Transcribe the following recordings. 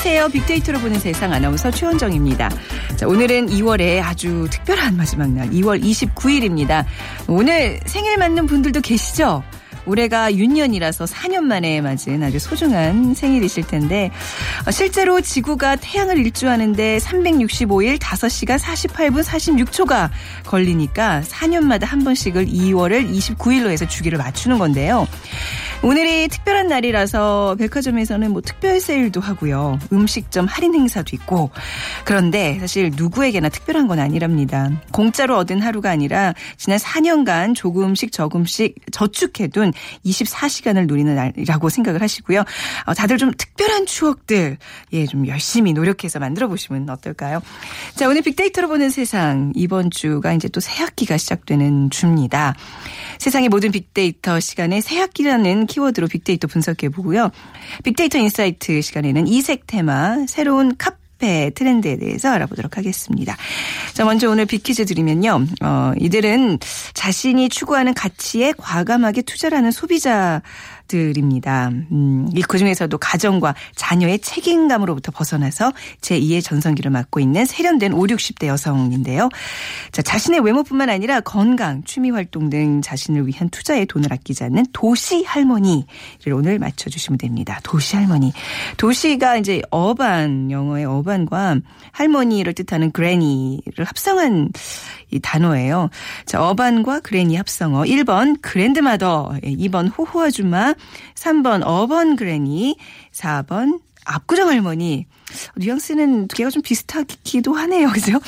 안녕하세요. 빅데이터로 보는 세상 아나운서 최원정입니다. 자, 오늘은 2월의 아주 특별한 마지막 날, 2월 29일입니다. 오늘 생일 맞는 분들도 계시죠? 올해가 윤년이라서 4년 만에 맞은 아주 소중한 생일이실 텐데 어, 실제로 지구가 태양을 일주하는데 365일 5시간 48분 46초가 걸리니까 4년마다 한 번씩을 2월을 29일로 해서 주기를 맞추는 건데요. 오늘이 특별한 날이라서 백화점에서는 뭐 특별 세일도 하고요. 음식점 할인 행사도 있고. 그런데 사실 누구에게나 특별한 건 아니랍니다. 공짜로 얻은 하루가 아니라 지난 4년간 조금씩 조금씩 저축해둔 24시간을 누리는 날이라고 생각을 하시고요. 어, 다들 좀 특별한 추억들, 예, 좀 열심히 노력해서 만들어 보시면 어떨까요? 자, 오늘 빅데이터로 보는 세상. 이번 주가 이제 또 새 학기가 시작되는 주입니다. 세상의 모든 빅데이터 시간에 새 학기라는 키워드로 빅데이터 분석해 보고요. 빅데이터 insight 시간에는 이색 테마, 새로운 카 카페 트렌드에 대해서 알아보도록 하겠습니다. 자, 먼저 오늘 빅퀴즈 드리면요. 어, 이들은 자신이 추구하는 가치에 과감하게 투자하는 소비자 들입니다. 음, 그 중에서도 가정과 자녀의 책임감으로부터 벗어나서 제2의 전성기를 맞고 있는 세련된 5, 60대 여성인데요. 자, 자신의 외모뿐만 아니라 건강, 취미 활동 등 자신을 위한 투자에 돈을 아끼지 않는 도시 할머니를 오늘 맞춰주시면 됩니다. 도시 할머니. 도시가 이제 어반, 영어의 어반과 할머니를 뜻하는 그래니를 합성한 이 단어예요. 자, 어반과 그래니 합성어. 1번 그랜드마더, 2번 호호 아줌마, 3번 어번 그래니, 4번 압구정 할머니. 뉘앙스는 두 개가 좀 비슷하기도 하네요. 그죠?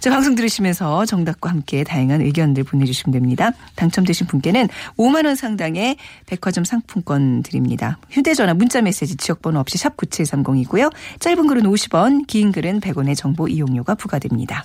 자, 방송 들으시면서 정답과 함께 다양한 의견들 보내주시면 됩니다. 당첨되신 분께는 5만원 상당의 백화점 상품권 드립니다. 휴대전화, 문자메시지, 지역번호 없이 샵 9730이고요. 짧은 글은 50원, 긴 글은 100원의 정보 이용료가 부과됩니다.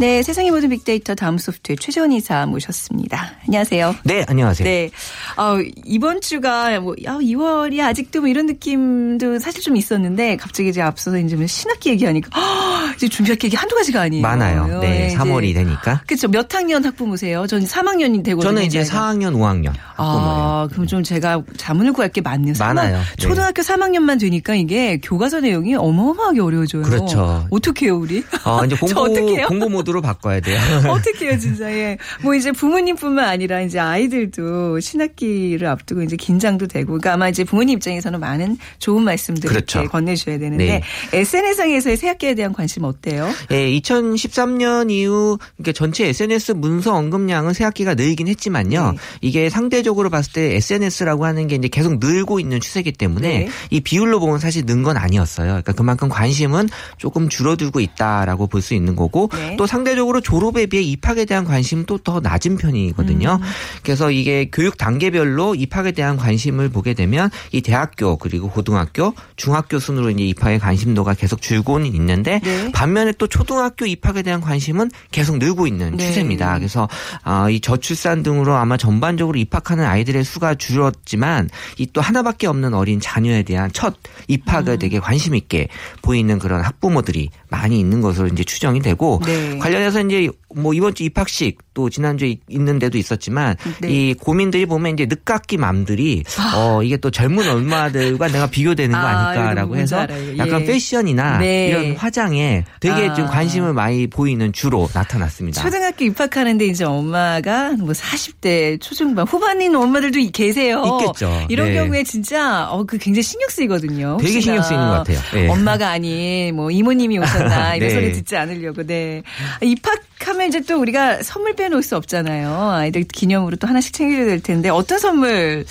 네, 세상의 모든 빅데이터 다음 소프트의 최재원 이사 모셨습니다. 안녕하세요. 네, 안녕하세요. 네. 어, 이번 주가 뭐, 야, 2월이 아직도 뭐 이런 느낌도 사실 좀 있었는데 갑자기 이제 앞서서 이제 뭐 신학기 얘기하니까 허, 이제 준비할 게 한두 가지가 아니에요. 많아요. 네, 이제. 3월이 되니까. 그렇죠. 몇 학년 학부모세요? 전 3학년이 되거든요. 저는 이제 제가. 4학년, 5학년 학부모예요. 아, 그럼 좀 제가 자문을 구할 게 많네요. 많아요. 네. 초등학교 3학년만 되니까 이게 교과서 내용이 어마어마하게 어려워져요. 그렇죠. 어떻게 해요, 우리? 어, 이제 저 공부? 공부 모드로 바꿔야 돼요. 어떻게 해요, 진짜. 예. 뭐 이제 부모님뿐만 아니라 이제 아이들도 신학기를 앞두고 이제 긴장도 되고. 그러니까 아마 이제 부모님 입장에서는 많은 좋은 말씀들을 그렇죠. 건네주셔야 되는데 네. SNS상에서의 새 학기에 대한 관심 어때요? 예, 2013년 이후 그러니까 전체 SNS 문서 언급량은 새 학기가 늘긴 했지만요. 네. 이게 상대적으로 봤을 때 SNS라고 하는 게 이제 계속 늘고 있는 추세이기 때문에 네. 이 비율로 보면 사실 는 건 아니었어요. 그러니까 그만큼 관심은 조금 줄어들고 있다라고 볼 수 있는 거고 네. 또 상대적으로 졸업에 비해 입학에 대한 관심도 더 낮은 편이거든요. 음. 그래서 이게 교육 단계별로 입학에 대한 관심을 보게 되면 이 대학교 그리고 고등학교, 중학교 순으로 이제 입학의 관심도가 계속 줄고는 있는데 네. 반면에 또 초등학교 입학에 대한 관심은 계속 늘고 있는 네. 추세입니다. 그래서 아, 이 저출산 등으로 아마 전반적으로 입학하는 아이들의 수가 줄었지만 이 또 하나밖에 없는 어린 자녀에 대한 첫 입학을 음. 되게 관심 있게 보이는 그런 학부모들이 많이 있는 것으로 이제 추정이 되고 네. 관련해서 이제 뭐 이번 주 입학식 또 지난주에 있는 데도 있었지만 네. 이 고민들이 보면 이제 늦깎이 맘들이 어 이게 또 젊은 엄마들과 내가 비교되는 거 아, 아닐까라고 해서 알아요. 약간 예. 패션이나 네. 이런 화장에 네, 되게 아. 좀 관심을 많이 보이는 주로 나타났습니다. 초등학교 입학하는데 이제 엄마가 뭐 40대 초중반 후반인 엄마들도 이- 계세요. 있겠죠. 이런 네. 경우에 진짜 어, 그 굉장히 신경 쓰이거든요. 되게 신경 쓰이는 것 같아요. 네. 엄마가 아닌 뭐 이모님이 오셨나 이런 네. 소리 듣지 않으려고. 네. 입학하면 이제 또 우리가 선물 빼놓을 수 없잖아요. 아이들 기념으로 또 하나씩 챙겨야 될 텐데 어떤 선물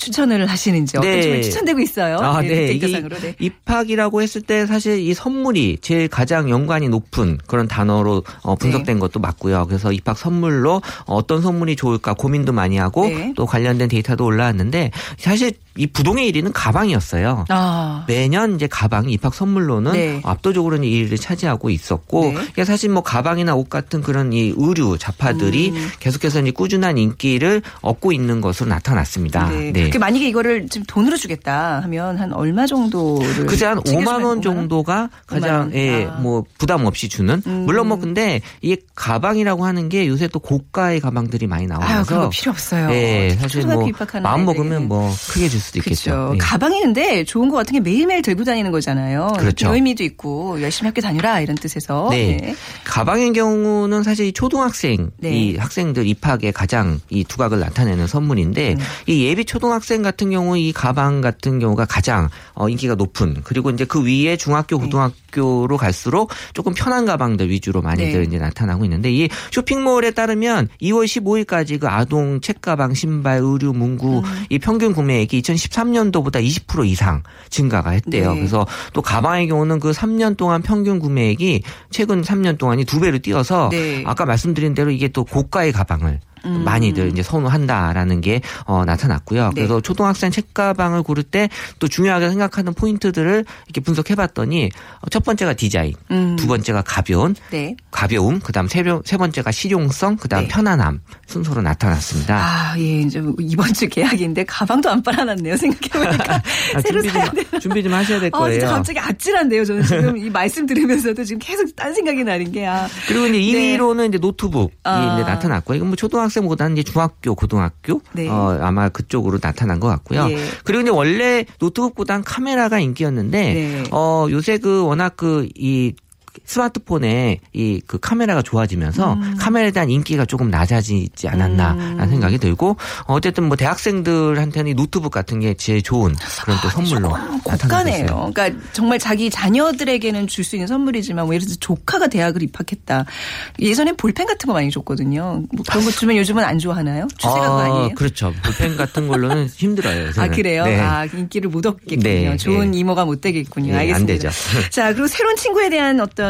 추천을 하시는지 어떤 네. 선물 추천되고 있어요? 아, 네. 상으로. 네. 입학이라고 했을 때 사실 이 선물이 제일 가장 연관이 높은 그런 단어로 어, 분석된 네. 것도 맞고요. 그래서 입학 선물로 어떤 선물이 좋을까 고민도 많이 하고 네. 또 관련된 데이터도 올라왔는데 사실 이 부동의 1위는 가방이었어요. 아. 매년 이제 가방이 입학 선물로는 네. 압도적으로는 1위를 차지하고 있었고 네. 이게 사실 뭐 가방이나 옷 같은 그런 이 의류 자파들이 음. 계속해서 이제 꾸준한 인기를 얻고 있는 것으로 나타났습니다. 네. 그렇게 만약에 이거를 지금 돈으로 주겠다 하면 한 얼마 정도를 그제 한 챙겨주면 5만 원 5만 정도가 가장 원? 예, 아. 뭐 부담 없이 주는 음. 물론 뭐 근데 이 가방이라고 하는 게 요새 또 고가의 가방들이 많이 나오면서 그거 필요 없어요. 예, 사실 뭐 마음. 먹으면 뭐 크게 줄 수도. 있겠죠. 예. 가방이 근데 좋은 것 같은 게 매일매일 들고 다니는 거잖아요. 그렇죠. 의미도 있고 열심히 학교 다니라 이런 뜻에서. 네. 가방의 경우는 사실 이 초등학생 네. 이 학생들 입학에 가장 이 두각을 나타내는 선물인데 음. 이 예비 초등학생 같은 경우 이 가방 같은 경우가 가장 어, 인기가 높은 그리고 이제 그 위에 중학교 네. 고등학교로 갈수록 조금 편한 가방들 위주로 많이들 네. 이제 나타나고 있는데 이 쇼핑몰에 따르면 2월 15일까지 그 아동 책가방, 신발, 의류, 문구 음. 이 평균 구매액이 2013년도보다 20% 이상 증가가 했대요. 네. 그래서 또 가방의 경우는 그 3년 동안 평균 구매액이 최근 3년 동안이 두 배로 뛰어서 네. 아까 말씀드린 대로 이게 또 고가의 가방을 음. 많이들 이제 선호한다라는 게 어, 나타났고요. 네. 그래서 초등학생 책가방을 고를 때 또 중요하게 생각하는 포인트들을 이렇게 분석해봤더니 어, 첫 번째가 디자인, 음. 두 번째가 가벼운, 네. 가벼움, 그다음 세, 번- 세 번째가 실용성, 그다음 네. 편안함 순서로 나타났습니다. 아, 예, 이제 이번 주 계약인데 가방도 안 빨아놨네요. 생각해보니까 아, 새로 준비 사야 좀 되나. 준비 좀 하셔야 될 어, 거예요. 진짜 갑자기 아찔한데요. 저는 지금 이 말씀 들으면서도 지금 계속 딴 생각이 나는 게 아. 그리고 이제 네. 2위로는 이제 노트북이 아. 이제 나타났고요. 이건 뭐 초등학생 보다는 이제 중학교, 고등학교 네. 어, 아마 그쪽으로 나타난 것 같고요. 예. 그리고 이제 원래 노트북보다는 카메라가 인기였는데 네. 어 요새 그 워낙 그이 스마트폰에 이 그 카메라가 좋아지면서 음. 카메라에 대한 인기가 조금 낮아지지 않았나라는 생각이 들고 어쨌든 뭐 대학생들한테는 이 노트북 같은 게 제일 좋은 그런 또 선물로 고가네요. 나타났어요. 그러니까 정말 자기 자녀들에게는 줄 수 있는 선물이지만 뭐 예를 들어서 조카가 대학을 입학했다. 예전엔 볼펜 같은 거 많이 줬거든요. 뭐 그런 거 주면 요즘은 안 좋아하나요? 추세가 그거 아니에요? 그렇죠. 볼펜 같은 걸로는 힘들어요. 아 요새는. 그래요? 네. 아 인기를 못 얻겠군요. 네, 좋은 네. 이모가 못 되겠군요. 네, 안 알겠습니다. 되죠. 자 그리고 새로운 친구에 대한 어떤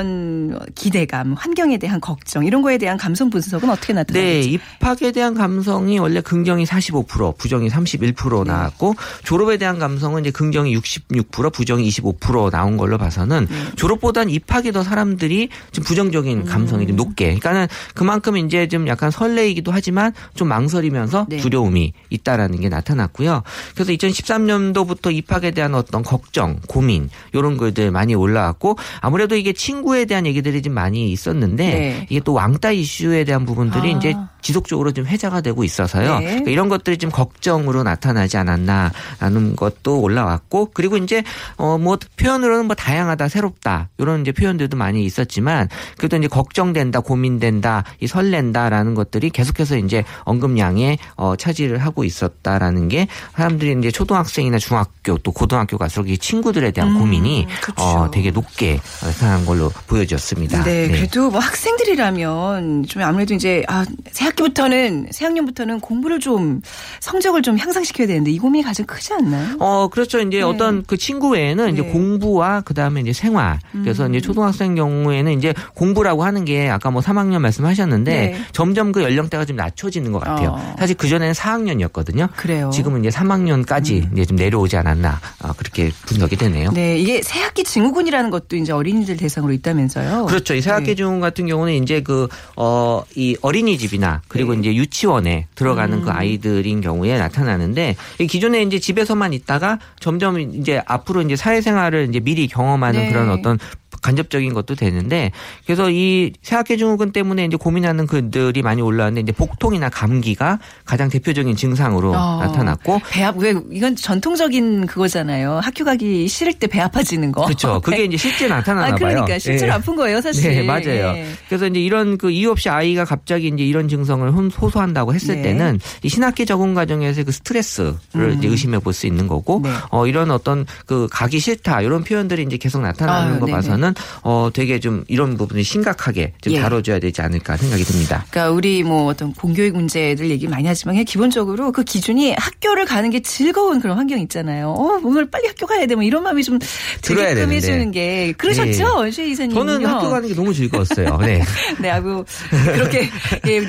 기대감, 환경에 대한 걱정 이런 거에 대한 감성 분석은 어떻게 네, 나타나는지? 입학에 대한 감성이 원래 긍정이 45%, 부정이 31% 네. 나왔고 졸업에 대한 감성은 이제 긍정이 66%, 부정이 25% 나온 걸로 봐서는 네. 졸업보다는 입학이 더 사람들이 좀 음. 부정적인 감성이 좀 높게. 그러니까는 그만큼 이제 좀 약간 설레이기도 하지만 좀 망설이면서 네. 두려움이 있다라는 게 나타났고요. 그래서 2013년도부터 입학에 대한 어떤 걱정, 고민 이런 것들 많이 올라왔고 아무래도 이게 친구 에 대한 얘기들이 좀 많이 있었는데 네. 이게 또 왕따 이슈에 대한 부분들이 아. 이제 지속적으로 좀 회자가 되고 있어서요. 네. 그러니까 이런 것들이 좀 걱정으로 나타나지 않았나라는 것도 올라왔고 그리고 이제 어 뭐 표현으로는 뭐 다양하다, 새롭다 이런 이제 표현들도 많이 있었지만 그래도 이제 걱정된다, 고민된다, 이 설렌다라는 것들이 계속해서 이제 언급량에 어 차지를 하고 있었다라는 게 사람들이 이제 초등학생이나 중학교 또 고등학교 갈수록 이 친구들에 대한 고민이 그렇죠. 어 되게 높게 나타난 걸로 보여졌습니다. 네, 그래도 뭐 학생들이라면 좀 아무래도 이제 아, 새 학기부터는 새 학년부터는 공부를 좀 성적을 좀 향상시켜야 되는데 이 고민이 가장 크지 않나요? 어, 그렇죠. 이제 어떤 그 친구 외에는 이제 네. 음. 공부와 그 다음에 이제 생활. 그래서 이제 초등학생 경우에는 이제 공부라고 하는 게 아까 뭐 3학년 말씀하셨는데 네. 점점 그 연령대가 좀 낮춰지는 것 같아요. 어. 사실 그 전에는 4학년이었거든요. 그래요. 지금은 이제 3학년까지 이제 좀 내려오지 않았나. 아, 그렇게 분석이 되네요. 네, 이게 새 학기 증후군이라는 것도 이제 어린이들 대상으로 있다면서요. 그렇죠. 이 새학기 네. 중 같은 경우는 이제 그, 어, 이 어린이집이나 그리고 네. 음. 이제 유치원에 들어가는 그 아이들인 경우에 나타나는데 이 기존에 이제 집에서만 있다가 점점 이제 앞으로 이제 사회생활을 이제 미리 경험하는 네. 그런 어떤 간접적인 것도 되는데 그래서 이 새학기 증후군 때문에 이제 고민하는 그들이 많이 올라왔는데 이제 복통이나 감기가 가장 대표적인 증상으로 어. 나타났고 배 아프 왜 이건 전통적인 그거잖아요. 학교 가기 싫을 때 배 아파지는 거. 그렇죠. 그게 이제 실제 나타나나 아, 그러니까 봐요. 실제로 예. 아픈 거예요, 사실. 네, 맞아요. 예. 그래서 이제 이런 그 이유 없이 아이가 갑자기 이제 이런 증상을 혼- 호소한다고 했을 네. 때는 이 신학기 적응 과정에서 그 스트레스를 이제 의심해 볼 수 있는 거고 음. 네. 어 이런 어떤 그 가기 싫다 이런 표현들이 이제 계속 나타나는 아유, 거 네네. 봐서는 어 되게 좀 이런 부분이 심각하게 좀 예. 다뤄줘야 되지 않을까 생각이 듭니다. 그러니까 우리 뭐 어떤 공교육 문제들 얘기 많이 하지만 기본적으로 그 기준이 학교를 가는 게 즐거운 그런 환경 있잖아요. 어, 오늘 빨리 학교 가야 돼. 뭐 이런 마음이 좀 들어야 되는데. 해주는 게 그러셨죠, 최 이사님. 저는 학교 가는 게 너무 즐거웠어요. 네. 네, 아고 그렇게 예,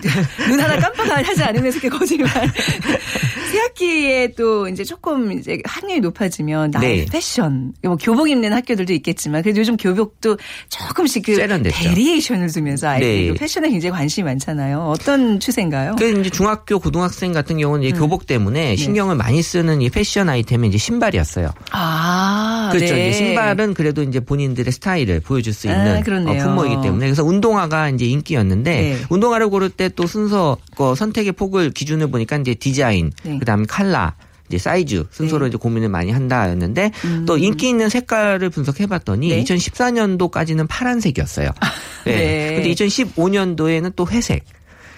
눈 하나 깜빡하지 않으면서 이렇게 거짓말. 새 학기에 또 이제 조금 이제 학년이 높아지면 나의 네. 패션, 뭐 교복 입는 학교들도 있겠지만 그래도 요즘 교복도 조금씩 그 세련됐죠. variation을 두면서 아이들이 네. 그 패션에 굉장히 관심이 많잖아요. 어떤 추세인가요? 그 이제 중학교 고등학생 같은 경우는 음. 이제 교복 네. 때문에 신경을 많이 쓰는 이 패션 아이템이 이제 신발이었어요. 아, 그렇죠. 네. 이제 신발은 그래도 이제 본인들의 스타일을 보여줄 수 아, 있는 그렇네요. 어, 품목이기 때문에 그래서 운동화가 이제 인기였는데 네. 운동화를 고를 때 또 순서 그 선택의 폭을 기준을 보니까 이제 디자인, 네. 그다음에 칼라. 이제 사이즈 순서로 네. 이제 고민을 많이 한다였는데 또 인기 있는 색깔을 분석해봤더니 음. 네. 2014년도까지는 파란색이었어요. 네. 근데 2015년도에는 또 회색.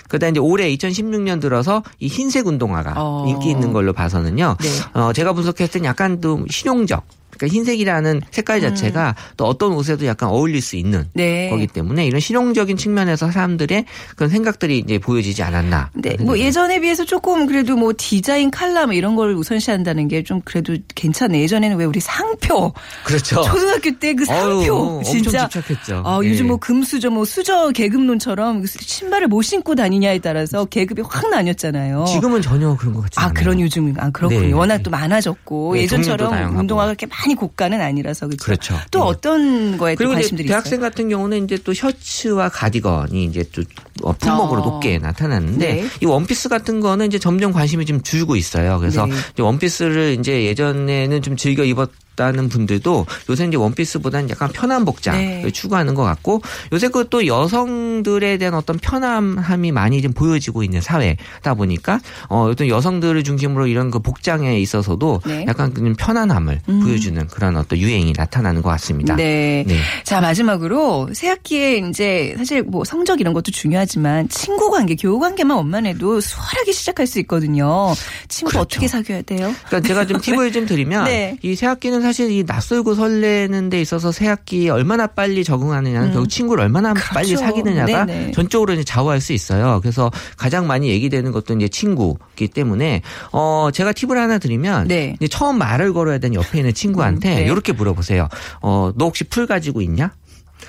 그다음 이제 올해 2016년 들어서 이 흰색 운동화가 어. 인기 있는 걸로 봐서는요. 네. 어, 제가 분석했을 땐 약간 좀 실용적. 그러니까 흰색이라는 색깔 자체가 또 어떤 옷에도 약간 어울릴 수 있는 음. 네. 거기 때문에 이런 실용적인 측면에서 사람들의 그런 생각들이 이제 보여지지 않았나. 네, 뭐 예전에 비해서 조금 그래도 뭐 디자인 칼라 뭐 이런 걸 우선시한다는 게 좀 그래도 괜찮네. 예전에는 왜 우리 상표 그렇죠. 초등학교 때 그 상표 엄청 진짜 집착했죠. 아, 예. 요즘 뭐 금수저 뭐 수저 계급론처럼 그 신발을 못 신고 다니냐에 따라서 계급이 확 나뉘었잖아요. 지금은 전혀 그런 것 같지 않아요. 아 그런 요즘 아 그렇군요. 네. 워낙 또 많아졌고 네, 예전처럼. 운동화가 그렇게 많이 고가는 아니라서 그렇죠. 그렇죠. 또 네. 어떤 거에 또 그리고 관심들이 대학생 있어요? 같은 경우는 이제 또 셔츠와 가디건이 이제 또 어, 품목으로 어. 높게 나타났는데 네. 이 원피스 같은 거는 이제 점점 관심이 좀 줄고 있어요. 그래서 네. 이제 원피스를 이제 예전에는 좀 즐겨 입었 다는 분들도 요새 이제 원피스보다는 약간 편한 복장을 네. 추구하는 것 같고 요새 그 또 여성들에 대한 어떤 편함함이 많이 좀 보여지고 있는 사회다 보니까 어 어떤 여성들을 중심으로 이런 그 복장에 있어서도 네. 약간 그 편안함을 보여주는 그런 어떤 유행이 나타나는 것 같습니다. 네. 네. 자, 마지막으로 새 학기에 이제 사실 뭐 성적 이런 것도 중요 하지만 친구 관계, 교우 관계만 원만해도 수월하게 시작할 수 있거든요. 친구 그렇죠. 어떻게 사귀어야 돼요? 그러니까 제가 좀 팁을 좀 드리면 네. 이 새학기는 사실 이 낯설고 설레는 데 있어서 새학기에 얼마나 빨리 적응하느냐는 결국 친구를 얼마나 빨리 사귀느냐가 음. 네네. 전적으로 이제 좌우할 수 있어요. 그래서 가장 많이 얘기되는 것도 이제 친구기 때문에 어 제가 팁을 하나 드리면 네. 처음 말을 걸어야 되는 옆에 있는 친구한테 음, 네. 이렇게 물어보세요. 어너 혹시 풀 가지고 있냐?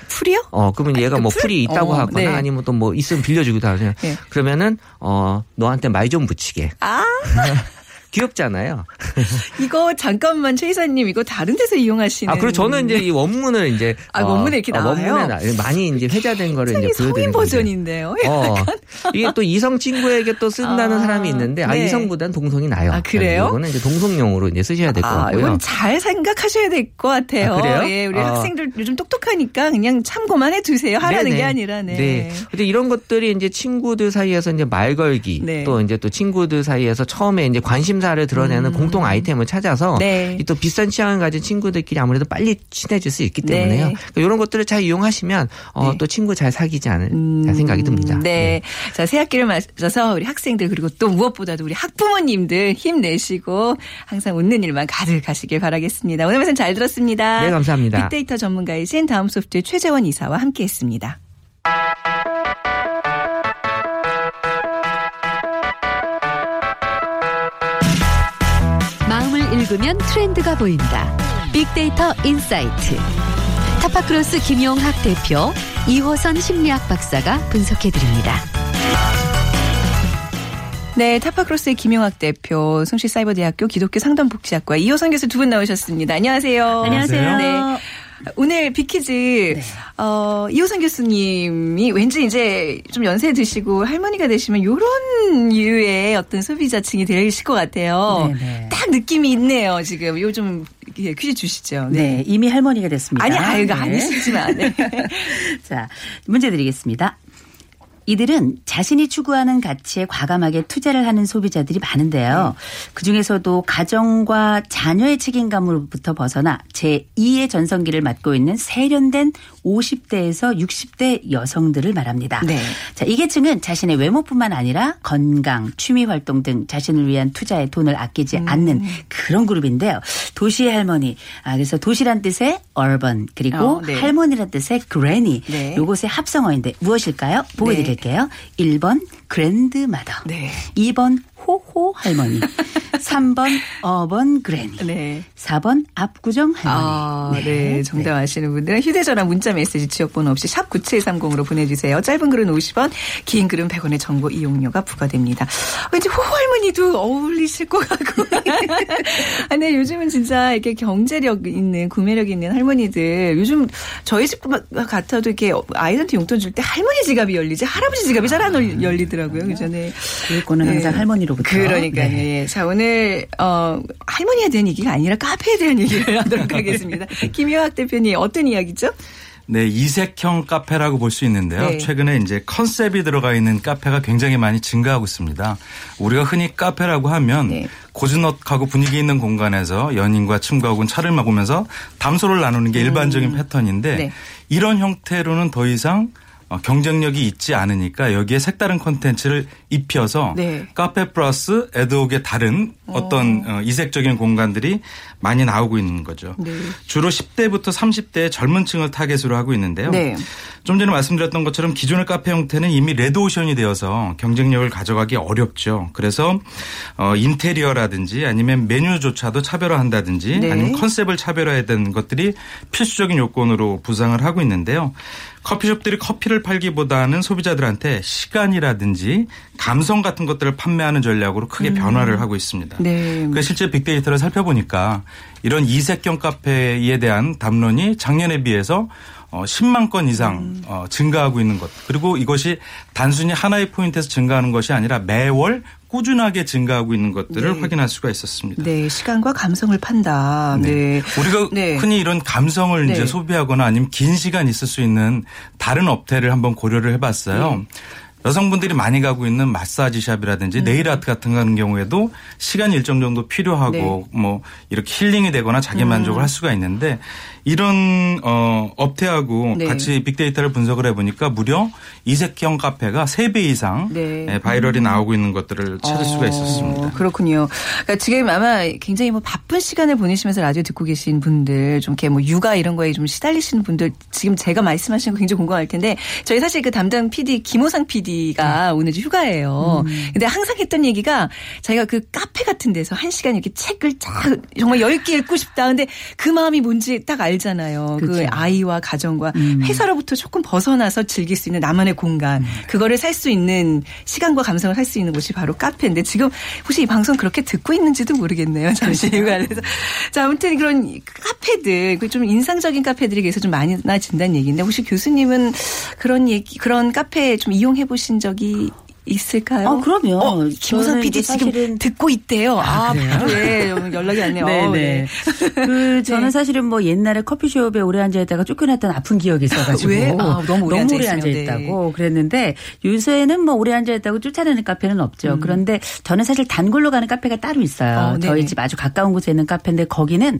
풀이요? 어 그러면 얘가 뭐 풀? 풀이 있다고 어, 하거나 네. 아니면 또 뭐 있으면 빌려주기도 하잖아요. 네. 그러면은 어 너한테 말 좀 붙이게. 아, 귀엽잖아요. 이거 잠깐만 최 이사님 이거 다른 데서 이용하시는 아, 그리고 저는 이제 이 원문을 이제 아, 원문에 이렇게 어, 나와요? 원문에 나- 많이 이제 회자된 거를 이제 보여드리는. 버전인데요. 어, 이게 또 이성 친구에게 또 쓴다는 아, 사람이 있는데 아 네. 이성보단 동성이 나요. 아, 그래요? 이거는 이제 동성용으로 이제 쓰셔야 될것 아, 같고요. 이건 잘 생각하셔야 될 것 같아요. 아, 그래요? 예, 우리 아. 학생들 요즘 똑똑하니까 그냥 참고만 해두세요. 하라는 네네. 게 아니라, 네. 네. 근데 이런 것들이 이제 친구들 사이에서 이제 말 걸기 네. 또 이제 또 친구들 사이에서 처음에 이제 관심 사를 드러내는 공통 아이템을 찾아서 음. 네. 이또 비슷한 취향을 가진 친구들끼리 아무래도 빨리 친해질 수 있기 때문에요. 네. 그러니까 이런 것들을 잘 이용하시면 어, 네. 또 친구 잘 사귀지 않을 생각이 듭니다. 네. 자, 새 학기를 맞아서 우리 학생들 그리고 또 무엇보다도 우리 학부모님들 힘내시고 항상 웃는 일만 가득하시길 바라겠습니다. 오늘 말씀 잘 들었습니다. 네, 감사합니다. 빅데이터 전문가이신 다음 소프트의 최재원 이사와 함께했습니다. 읽으면 트렌드가 보인다. 빅데이터 insight. 타파크로스 김용학 대표, 이호선 심리학 박사가 분석해 드립니다. 네, 타파크로스의 김용학 대표, 숭실사이버대학교 기독교 상담복지학과 이호선 교수 두 분 나오셨습니다. 안녕하세요. 안녕하세요. 네. 오늘 빅퀴즈 네. 어, 이호선 교수님이 왠지 이제 좀 연세 드시고 할머니가 되시면 요런 류의 어떤 소비자층이 되실 것 같아요. 네네. 딱 느낌이 있네요. 지금 요즘 예, 퀴즈 주시죠. 네, 이미 할머니가 됐습니다. 아니, 아유, 네. 아니시지만. 네. 자, 문제 드리겠습니다. 이들은 자신이 추구하는 가치에 과감하게 투자를 하는 소비자들이 많은데요. 그 중에서도 가정과 자녀의 책임감으로부터 벗어나 제2의 전성기를 맞고 있는 세련된 50대에서 60대 여성들을 말합니다. 네. 자, 이 계층은 자신의 외모뿐만 아니라 건강, 취미 활동 등 자신을 위한 투자에 돈을 아끼지 음. 않는 그런 그룹인데요. 도시의 할머니. 아, 그래서 도시란 뜻의 urban 그리고 어, 네. 할머니란 뜻의 granny. 네. 요것의 합성어인데 무엇일까요? 보여 네. 드릴게요. 1번 grandmother. 네. 2번 호호 할머니. 3번 어번 그래니. 네. 4번 압구정 할머니. 아, 네. 정답 아시는 분들은 휴대전화 문자 메시지 지역번호 없이 샵 9730으로 보내주세요. 짧은 글은 50원, 긴 글은 100원의 정보 이용료가 부과됩니다. 왠지 호할머니도 어울리실 것 같고. 아, 네, 요즘은 진짜 이렇게 경제력 있는, 구매력 있는 할머니들, 요즘 저희 집 같아도 이렇게 아이한테 용돈 줄 때 할머니 지갑이 열리지 할아버지 지갑이 잘 안 열리더라고요. 그 전에. 교육권은 항상 할머니로부터. 그러니까요. 네. 예. 자, 오늘, 어, 할머니에 대한 얘기가 아니라 카페에 대한 얘기를 하도록 하겠습니다. 김효학 대표님, 어떤 이야기죠? 네, 이색형 카페라고 볼 수 있는데요. 네. 최근에 이제 컨셉이 들어가 있는 카페가 굉장히 많이 증가하고 있습니다. 우리가 흔히 카페라고 하면 네. 고즈넉하고 분위기 있는 공간에서 연인과 친구가 혹은 차를 먹으면서 담소를 나누는 게 일반적인 패턴인데 음. 네. 이런 형태로는 더 이상 어, 경쟁력이 있지 않으니까 여기에 색다른 콘텐츠를 입혀서 네. 카페 플러스 ad hoc의 다른 어떤 어, 이색적인 공간들이 많이 나오고 있는 거죠. 네. 주로 10대부터 30대의 젊은 층을 타겟으로 하고 있는데요. 네. 좀 전에 말씀드렸던 것처럼 기존의 카페 형태는 이미 red ocean이 되어서 경쟁력을 가져가기 어렵죠. 그래서 어, 인테리어라든지 아니면 메뉴조차도 차별화한다든지 네. 아니면 컨셉을 차별화해야 되는 것들이 필수적인 요건으로 부상을 하고 있는데요. 커피숍들이 커피를 팔기보다는 소비자들한테 시간이라든지 감성 같은 것들을 판매하는 전략으로 크게 변화를 하고 있습니다. 음. 네. 그 실제 빅데이터를 살펴보니까 이런 이색형 카페에 대한 담론이 작년에 비해서 어, 10만 건 이상 음. 어, 증가하고 있는 것. 그리고 이것이 단순히 하나의 포인트에서 증가하는 것이 아니라 매월 꾸준하게 증가하고 있는 것들을 네. 확인할 수가 있었습니다. 네, 시간과 감성을 판다. 네. 우리가 네. 흔히 이런 감성을 네. 이제 소비하거나 아니면 긴 시간 있을 수 있는 다른 업태를 한번 고려를 해봤어요. 네. 여성분들이 많이 가고 있는 마사지 샵이라든지 음. 네일 아트 같은 같은 경우에도 시간이 일정 정도 필요하고 네. 뭐 이렇게 힐링이 되거나 자기 음. 만족을 할 수가 있는데 이런 어 업태하고 네. 같이 빅데이터를 분석을 해보니까 무려 이색형 카페가 3배 이상 네. 예, viral이 나오고 있는 것들을 찾을 수가 어, 있었습니다. 그렇군요. 그러니까 지금 아마 굉장히 뭐 바쁜 시간을 보내시면서 라디오 듣고 계신 분들, 좀 이렇게 뭐 육아 이런 거에 좀 시달리시는 분들, 지금 제가 말씀하신 거 굉장히 공감할 텐데, 저희 사실 그 담당 PD, 김호상 PD가 오늘 이제 휴가예요. 근데 항상 했던 얘기가 자기가 그 카페 같은 데서 한 시간 이렇게 책을 쫙 정말 여유있게 읽고 싶다. 근데 그 마음이 뭔지 딱 알 잖아요. 그 그렇죠. 아이와 가정과 회사로부터 조금 벗어나서 즐길 수 있는 나만의 공간. 그거를 살 수 있는 시간과 감성을 살수 있는 곳이 바로 카페인데 지금 혹시 이 방송 그렇게 듣고 있는지도 모르겠네요. 잠시 휴가에서. 자, 아무튼 그런 카페들, 그좀 인상적인 카페들이 계속 좀 많이 나진다는 얘기인데 혹시 교수님은 그런 얘기, 그런 카페 좀 이용해 보신 적이 있을까요? 어, 그럼요. 어, 저는 PD 이제 지금 사실은- 듣고 있대요. 아, 아? 바로 예, 연락이 왔네요. 어, 네네. 그 저는 네. 사실은 뭐 옛날에 커피숍에 오래 앉아 있다가 쫓겨났던 아픈 기억이 있어가지고 왜? 아, 너무 오래 앉아 있으면, 앉아 네. 있다고 그랬는데 요새는 뭐 오래 앉아 있다고 쫓아내는 카페는 없죠. 그런데 저는 사실 단골로 가는 카페가 따로 있어요. 음. 어. 저희 집 아주 가까운 곳에 있는 카페인데 거기는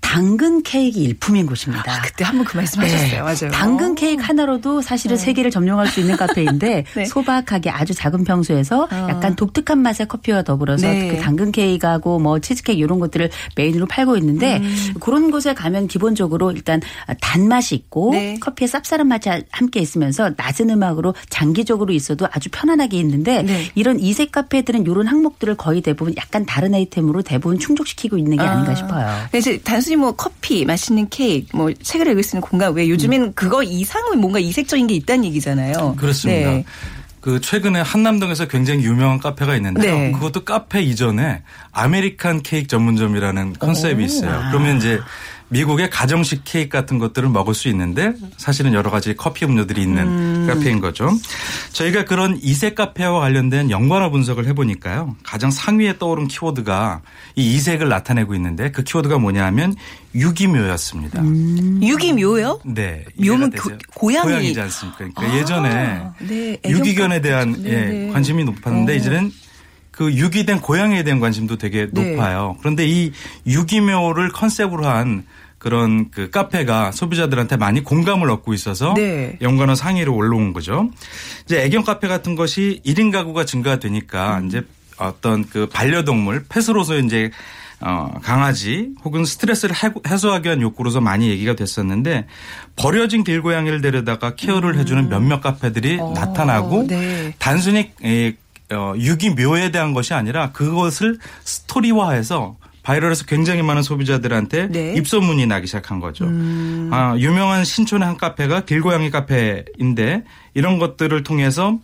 당근 케이크 일품인 곳입니다. 아, 그때 한번 그 말씀하셨어요. 네. 맞아요. 당근 케이크 하나로도 사실은 세계를 점령할 수 있는 카페인데 네. 소박하게 아주 작은 평수에서 어. 약간 독특한 맛의 커피와 더불어서 네. 그 당근 케이크하고 뭐 치즈케이크 이런 것들을 메인으로 팔고 있는데 음. 그런 곳에 가면 기본적으로 일단 단맛이 있고 네. 커피의 쌉쌀한 맛이 함께 있으면서 낮은 음악으로 장기적으로 있어도 아주 편안하게 있는데 네. 이런 이색 카페들은 이런 항목들을 거의 대부분 약간 다른 아이템으로 대부분 충족시키고 있는 게 아 닌가 싶어요. 근데 이제 단순히 뭐 커피, 맛있는 케이크, 뭐 책을 읽을 수 있는 공간 외에 요즘엔 그거 이상은 뭔가 이색적인 게 있다는 얘기잖아요. 그렇습니다. 네. 그 최근에 한남동에서 굉장히 유명한 카페가 있는데요. 네. 그것도 카페 이전에 American 케이크 전문점이라는 컨셉이 있어요. 그러면 이제 미국의 가정식 케이크 같은 것들을 먹을 수 있는데 사실은 여러 가지 커피 음료들이 있는 음. 카페인 거죠. 저희가 그런 이색 카페와 관련된 연관어 분석을 해보니까요. 가장 상위에 떠오른 키워드가 이 이색을 나타내고 있는데 그 키워드가 뭐냐면 유기묘였습니다. 유기묘요? 네. 묘는? 고- 고양이. 고양이 지 않습니까? 그러니까 아, 예전에 네, 유기견에 대한. 예, 네, 네. 관심이 높았는데 어. 이제는 그 유기된 고양이에 대한 관심도 되게 네. 높아요. 그런데 이 유기묘를 컨셉으로 한 그런 그 카페가 소비자들한테 많이 공감을 얻고 있어서 네. 연관어 상위로 올라온 거죠. 이제 애견 카페 같은 것이 1인 가구가 증가되니까 음. 이제 어떤 그 반려동물 펫으로서 이제 어, 강아지 혹은 스트레스를 해- 해소하기 위한 욕구로서 많이 얘기가 됐었는데 버려진 길고양이를 데려다가 케어를 해주는 몇몇 카페들이 음. 어, 나타나고 네. 단순히 에, 어, 유기묘에 대한 것이 아니라 그것을 스토리화해서 바이럴에서 굉장히 많은 소비자들한테 네. 입소문이 나기 시작한 거죠. 아, 유명한 신촌의 한 카페가 길고양이 카페인데 이런 것들을 통해서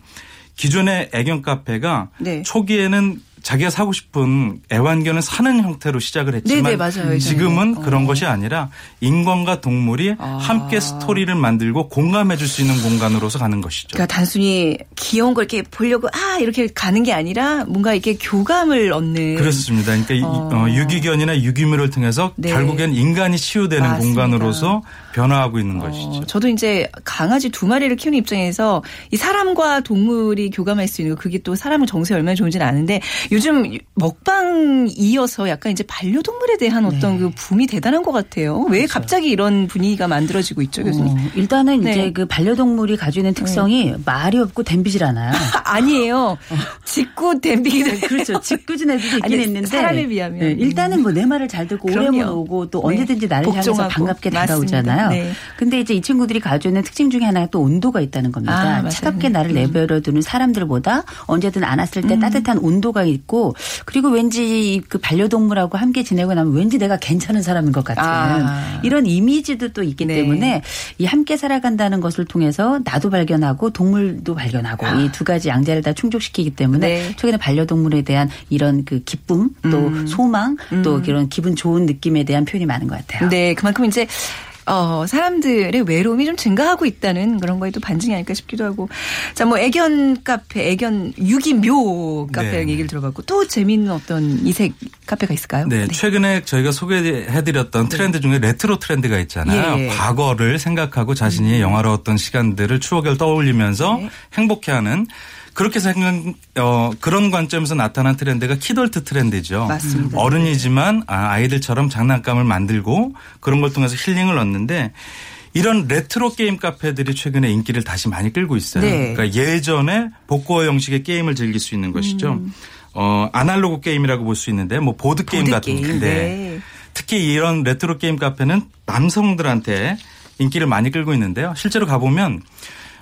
기존의 애견 카페가 네. 초기에는 자기가 사고 싶은 애완견을 사는 형태로 시작을 했지만 네네, 맞아요. 지금은 어. 그런 것이 아니라 인간과 동물이 아. 함께 스토리를 만들고 공감해 줄 수 있는 공간으로서 가는 것이죠. 그러니까 단순히 귀여운 걸 이렇게 보려고 아 이렇게 가는 게 아니라 뭔가 이렇게 교감을 얻는 그렇습니다. 그러니까 이- 어. 어, 유기견이나 유기묘를 통해서 네. 결국엔 인간이 치유되는 맞습니다. 공간으로서 변화하고 있는 어, 것이죠. 저도 이제 강아지 두 마리를 키우는 입장에서 이 사람과 동물이 교감할 수 있는 거 그게 또 사람의 정서에 얼마나 좋은지는 아는데 요즘 먹방 이어서 약간 이제 반려동물에 대한 어떤 그 붐이 대단한 것 같아요. 왜 갑자기 이런 분위기가 만들어지고 있죠, 교수님? 어, 일단은 네. 이제 그 반려동물이 가지고 있는 특성이 말이 없고 댐비질 않아요. 아니에요. 짓고 댐비기도 네, 그렇죠. 짓궂은 애들도 있긴 아니, 있는데 사람에 비하면. 네, 일단은 뭐 내 말을 잘 듣고 그럼요. 오래문 오고 또 네. 언제든지 나를 향해서 복종하고. 반갑게 맞습니다. 다가 오잖아요. 네. 근데 이제 이 친구들이 가지고 있는 특징 중에 하나가 또 온도가 있다는 겁니다. 아. 차갑게 나를 내버려 두는 사람들보다 언제든 안았을 음. 때 따뜻한 온도가 있고 그리고 왠지 그 반려동물하고 함께 지내고 나면 왠지 내가 괜찮은 사람인 것 같은 아. 이런 이미지도 또 있기 네. 때문에 이 함께 살아간다는 것을 통해서 나도 발견하고 동물도 발견하고 이두 가지 양자를 다 충족시키기 때문에 아. 네. 최근에 반려동물에 대한 이런 그 기쁨 또 음. 소망 또 이런 기분 좋은 느낌에 대한 표현이 많은 것 같아요. 네, 그만큼 이제 어, 사람들의 외로움이 좀 증가하고 있다는 그런 거에 또 반증이 아닐까 싶기도 하고. 자, 뭐 애견 카페, 애견 유기묘 카페 네. 얘기를 들어봤고 또 재미있는 어떤 이색 카페가 있을까요? 네, 최근에 저희가 소개해드렸던 트렌드 중에 레트로 트렌드가 있잖아요. 네. 예. 과거를 생각하고 자신이 영화로웠던 시간들을 추억을 떠올리면서 네. 행복해하는 그렇게 생각 어 그런 관점에서 나타난 트렌드가 키덜트 트렌드죠. 맞습니다. 어른이지만 아, 아이들처럼 장난감을 만들고 그런 걸 통해서 힐링을 얻는데 이런 레트로 게임 카페들이 최근에 인기를 다시 많이 끌고 있어요. 네. 그러니까 예전에 복고 형식의 게임을 즐길 수 있는 것이죠. 어 아날로그 게임이라고 볼 수 있는데 뭐 보드 게임 보드 같은 게임, 네. 네. 특히 이런 레트로 게임 카페는 남성들한테 인기를 많이 끌고 있는데요. 실제로 가보면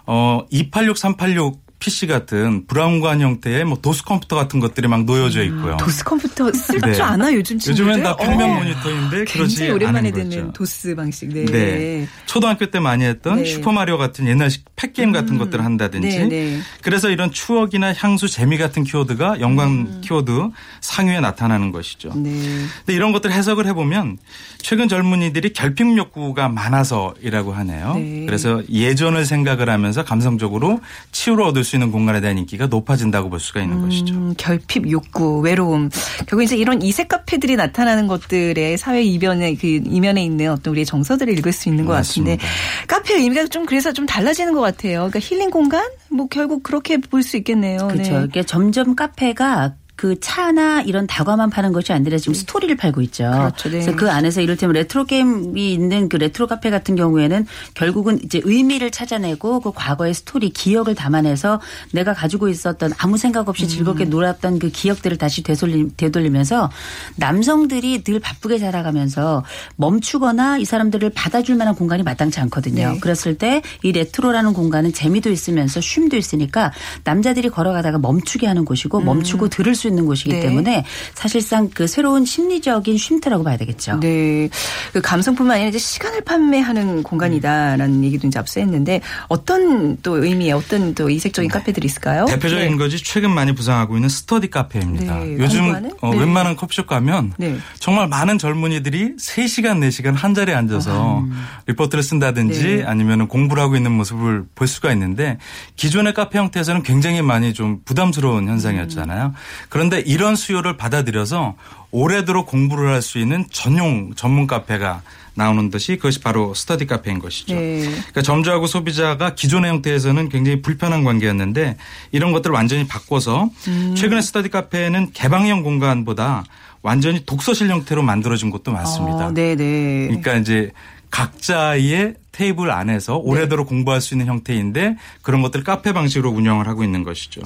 어, 286, 386 PC 같은 브라운관 형태의 뭐 도스 컴퓨터 같은 것들이 막 놓여져 있고요. 도스 컴퓨터 쓸줄 네. 아나 요즘 친구들? 요즘엔 다 평면 어, 모니터인데 그러지 굉장히 오랜만에 듣는. 도스 방식. 네. 네. 초등학교 때 많이 했던 네. 슈퍼마리오 같은 옛날식 팩게임 같은 것들을 한다든지. 네, 네. 그래서 이런 추억이나 향수, 재미 같은 키워드가 연관 음. 키워드 상위에 나타나는 것이죠. 네. 근데 이런 것들 해석을 해보면 최근 젊은이들이 결핍 욕구가 많아서이라고 하네요. 네. 그래서 예전을 생각을 하면서 감성적으로 치유를 얻을 수 있는 공간에 대한 인기가 높아진다고 볼 수가 있는 것이죠. 음, 결핍, 욕구, 외로움. 결국 이제 이런 이색 카페들이 나타나는 것들의 사회 이면에 그 이면에 있는 어떤 우리의 정서들을 읽을 수 있는 것 맞습니다. 같은데 카페의 의미가 좀 그래서 좀 달라지는 것 같아요. 그러니까 힐링 공간? 뭐 결국 그렇게 볼 수 있겠네요. 그렇죠. 네. 이게 점점 카페가 그 차나 이런 다과만 파는 것이 아니라 지금 스토리를 팔고 있죠. 그렇죠. 네. 그래서 그 안에서 이를테면 레트로 게임이 있는 그 레트로 카페 같은 경우에는 결국은 이제 의미를 찾아내고 그 과거의 스토리, 기억을 담아내서 내가 가지고 있었던 아무 생각 없이 즐겁게 음. 놀았던 그 기억들을 다시 되돌리, 되돌리면서 남성들이 늘 바쁘게 살아가면서 멈추거나 이 사람들을 받아줄 만한 공간이 마땅치 않거든요. 네. 그랬을 때 이 레트로라는 공간은 재미도 있으면서 쉼도 있으니까 남자들이 걸어가다가 멈추게 하는 곳이고 멈추고 들를 수 있는 곳이기 네. 때문에 사실상 그 새로운 심리적인 쉼터라고 봐야 되겠죠. 네. 그 감성뿐만 아니라 이제 시간을 판매하는 공간이다라는 얘기도 이제 앞서 했는데 어떤 또 의미의 어떤 또 이색적인 카페들이 있을까요? 대표적인 네. 것이 최근 많이 부상하고 있는 스터디 카페입니다. 네, 요즘? 어, 네. 웬만한 커피숍 가면 네. 정말 많은 젊은이들이 3시간, 4시간 한 자리에 앉아서 리포트를 쓴다든지 네. 아니면 공부를 하고 있는 모습을 볼 수가 있는데 기존의 카페 형태에서는 굉장히 많이 좀 부담스러운 현상이었잖아요. 그런데 이런 수요를 받아들여서 오래도록 공부를 할 수 있는 전용 전문 카페가 나오는 것이 그것이 바로 스터디 카페인 것이죠. 네. 그러니까 점주하고 소비자가 기존의 형태에서는 굉장히 불편한 관계였는데 이런 것들을 완전히 바꿔서 음. 최근에 스터디 카페는 개방형 공간보다 완전히 독서실 형태로 만들어진 곳도 많습니다. 어, 네, 네. 그러니까 이제 각자의 테이블 안에서 오래도록 공부할 수 있는 형태인데 그런 것들 카페 방식으로 운영을 하고 있는 것이죠.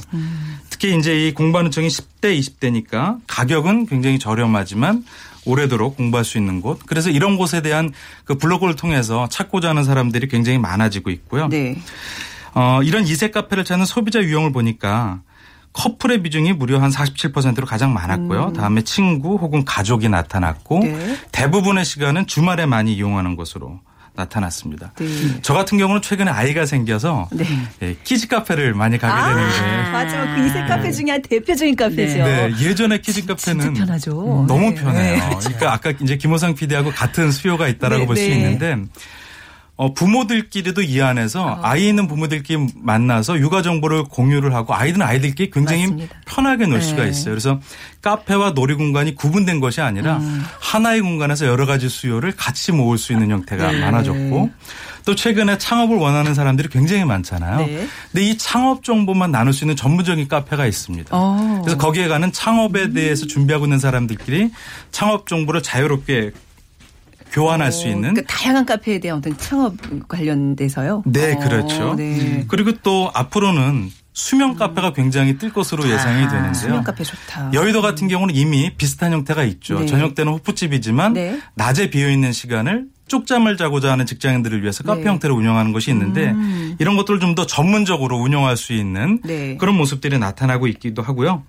특히 이제 이 공부하는 층이 10대, 20대니까 가격은 굉장히 저렴하지만 오래도록 공부할 수 있는 곳. 그래서 이런 곳에 대한 그 블로그를 통해서 찾고자 하는 사람들이 굉장히 많아지고 있고요. 네. 어, 이런 이색 카페를 찾는 소비자 유형을 보니까 커플의 비중이 무려 한 47%로 가장 많았고요. 다음에 친구 혹은 가족이 나타났고 네. 대부분의 시간은 주말에 많이 이용하는 것으로 나타났습니다. 네. 저 같은 경우는 최근에 아이가 생겨서 네. 예, 키즈 카페를 많이 가게 되는데 맞아. 그 이색 카페 중에 한 대표적인 카페죠. 네, 예전에 키즈 카페는 편하죠. 너무 네. 편해요. 네. 그러니까 아까 이제 김호상 PD하고 같은 수요가 있다라고 네, 볼수 네. 있는데 어, 부모들끼리도 이 안에서 아이 있는 부모들끼리 만나서 육아 정보를 공유를 하고 아이들은 아이들끼리 굉장히 맞습니다. 편하게 놀 수가 네. 있어요. 그래서 카페와 놀이 공간이 구분된 것이 아니라 음. 하나의 공간에서 여러 가지 수요를 같이 모을 수 있는 형태가 네. 많아졌고 또 최근에 창업을 원하는 사람들이 굉장히 많잖아요. 네. 근데 이 창업 정보만 나눌 수 있는 전문적인 카페가 있습니다. 어. 그래서 거기에 가는 창업에 대해서 준비하고 있는 사람들끼리 창업 정보를 자유롭게 교환할 수 있는 그 다양한 카페에 대한 어떤 창업 관련돼서요. 네, 어, 그렇죠. 네. 그리고 또 앞으로는 수면 카페가 굉장히 뜰 것으로 예상이 되는데요. 수면 카페 좋다. 여의도 같은 경우는 이미 비슷한 형태가 있죠. 네. 저녁 때는 호프집이지만 네. 낮에 비어 있는 시간을 쪽잠을 자고자 하는 직장인들을 위해서 카페 네. 음. 형태로 운영하는 것이 있는데 이런 것들을 좀 더 전문적으로 운영할 수 있는 네. 그런 모습들이 나타나고 있기도 하고요.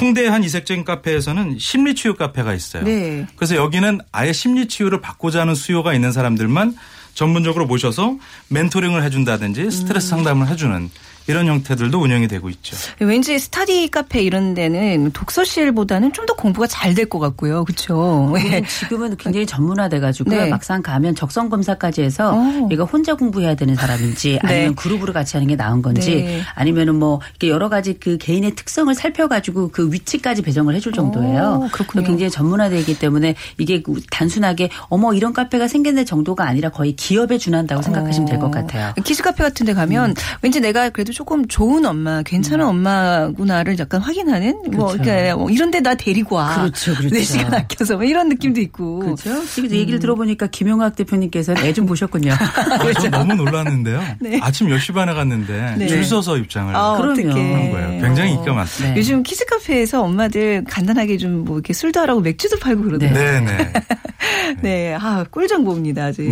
홍대의 한 이색적인 카페에서는 심리치유 카페가 있어요. 네. 그래서 여기는 아예 심리치유를 받고자 하는 수요가 있는 사람들만 전문적으로 모셔서 멘토링을 해준다든지 스트레스 음. 상담을 해주는 이런 형태들도 운영이 되고 있죠. 왠지 스타디 카페 이런 데는 독서실보다는 좀 더 공부가 잘 될 것 같고요. 그렇죠. 지금은 굉장히 전문화돼 가지고 네. 막상 가면 적성 검사까지 해서 어. 얘가 혼자 공부해야 되는 사람인지 아니면 네. 그룹으로 같이 하는 게 나은 건지 네. 아니면은 뭐 이렇게 여러 가지 그 개인의 특성을 살펴 가지고 그 위치까지 배정을 해줄 정도예요. 오, 그렇군요. 굉장히 전문화되기 때문에 이게 단순하게 어머 이런 카페가 생겼네 정도가 아니라 거의 기업에 준한다고 생각하시면 될 것 같아요. 키즈 카페 같은 데 가면 왠지 내가 그래도 조금 좋은 엄마, 괜찮은 엄마구나를 약간 확인하는 뭐, 그렇죠. 뭐 이런 데 나 데리고 와. 그렇죠, 그렇죠. 내 시간 아껴서 뭐 이런 느낌도 있고. 그렇죠. 지금 얘기를 들어보니까 김용학 대표님께서 애 좀 보셨군요. 아, 저 너무 놀랐는데요. 아침 10시 반에 갔는데 네. 줄 서서 입장을 아. 한 거예요. 굉장히 인기가 많습니다. 네. 요즘 키즈 카페에서 엄마들 간단하게 좀 뭐 이렇게 술도 하라고 맥주도 팔고 그러더라고요. 네, 네. 네. 아, 꿀 정보입니다. 아주.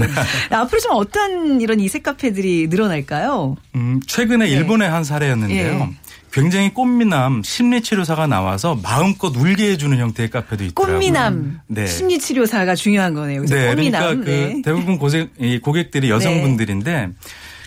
앞으로 좀 어떤 이런 이색 카페들이 늘어날까요? 음, 최근에 일본의 한 사례였는데요. 예. 굉장히 꽃미남 심리치료사가 나와서 마음껏 울게 해주는 형태의 카페도 있더라고요. 꽃미남 네. 심리치료사가 중요한 거네요. 네, 꽃미남. 그러니까 그 네. 대부분 고객, 이 고객들이 여성분들인데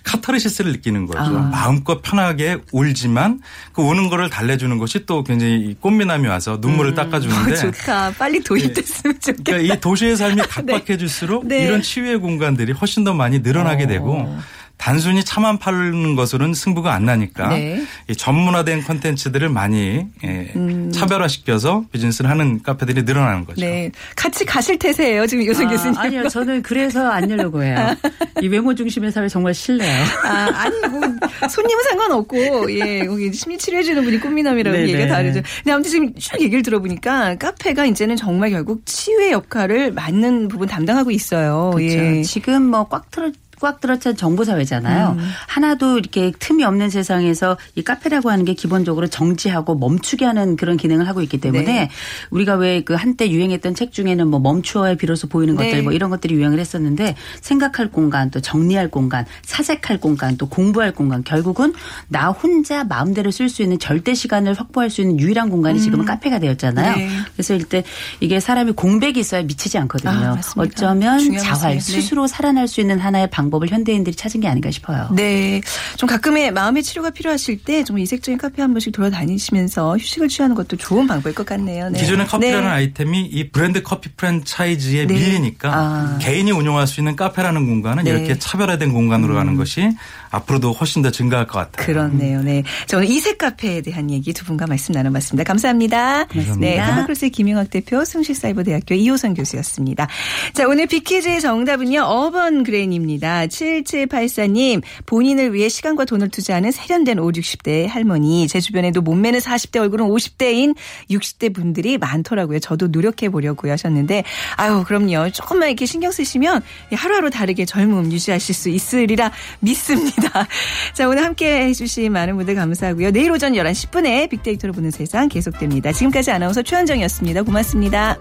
카타르시스를 느끼는 거죠. 아. 마음껏 편하게 울지만 그 우는 거를 달래주는 것이 또 굉장히 이 꽃미남이 와서 눈물을 어, 닦아주는데 좋다. 빨리 도입됐으면 좋겠다. 그러니까 이 도시의 삶이 각박해질수록 네. 이런 치유의 공간들이 훨씬 더 많이 늘어나게 어. 되고 단순히 차만 파는 것으로는 승부가 안 나니까 네. 이 전문화된 콘텐츠들을 많이 예, 차별화시켜서 비즈니스를 하는 카페들이 늘어나는 거죠. 음. 네. 같이 가실 태세예요. 지금 요새 아, 교수님. 아니요, 저는 그래서 안 열려고 해요. 이 외모 중심의 사회 정말 싫네요. 아, 아니, 뭐, 손님은 상관없고, 예, 거기 심리 치료해주는 분이 꽃미남이라고 네네. 얘기가 다르죠. 근데 아무튼 지금 쭉 얘기를 들어보니까 카페가 이제는 정말 결국 치유의 역할을 맞는 부분 담당하고 있어요. 그렇죠. 예. 지금 뭐 꽉 틀어 꽉 들어찬 정보 사회잖아요. 음. 하나도 이렇게 틈이 없는 세상에서 이 카페라고 하는 게 기본적으로 정지하고 멈추게 하는 그런 기능을 하고 있기 때문에 네. 우리가 왜 그 한때 유행했던 책 중에는 뭐 멈추어야 비로소 보이는 네. 것들 뭐 이런 것들이 유행을 했었는데 생각할 공간 또 정리할 공간 사색할 공간 또 공부할 공간 결국은 나 혼자 마음대로 쓸 수 있는 절대 시간을 확보할 수 있는 유일한 공간이 지금은 카페가 되었잖아요. 네. 그래서 일단 이게 사람이 공백이 있어야 미치지 않거든요. 아. 어쩌면 자활. 네. 스스로 살아날 수 있는 하나의 방법 을 현대인들이 찾은 게 아닌가 싶어요. 네. 좀 가끔의 마음의 치료가 필요하실 때 좀 이색적인 카페 한 번씩 돌아다니시면서 휴식을 취하는 것도 좋은 방법일 것 같네요. 네. 기존의 커피라는 네. 아이템이 이 브랜드 커피 프랜차이즈에 네. 밀리니까 아. 개인이 운영할 수 있는 카페라는 공간은 네. 이렇게 차별화된 공간으로 가는 것이 앞으로도 훨씬 더 증가할 것 같아요. 그렇네요. 네. 자, 오늘 이색 카페에 대한 얘기 두 분과 말씀 나눠봤습니다. 감사합니다. 네. 타파크로스의 김용학 대표, 숭실사이버대학교 이호선 교수였습니다. 자, 오늘 퀴즈의 정답은요, urban granny입니다. 7784님, 본인을 위해 시간과 돈을 투자하는 세련된 5, 60대 할머니. 제 주변에도 몸매는 40대, 얼굴은 50대인 60대 분들이 많더라고요. 저도 노력해 보려고 하셨는데, 아유, 그럼요. 조금만 이렇게 신경 쓰시면 하루하루 다르게 젊음 유지하실 수 있으리라 믿습니다. 자, 오늘 함께 해주신 많은 분들 감사하고요. 내일 오전 11시 10분에 빅데이터로 보는 세상 계속됩니다. 지금까지 아나운서 최현정이었습니다. 고맙습니다.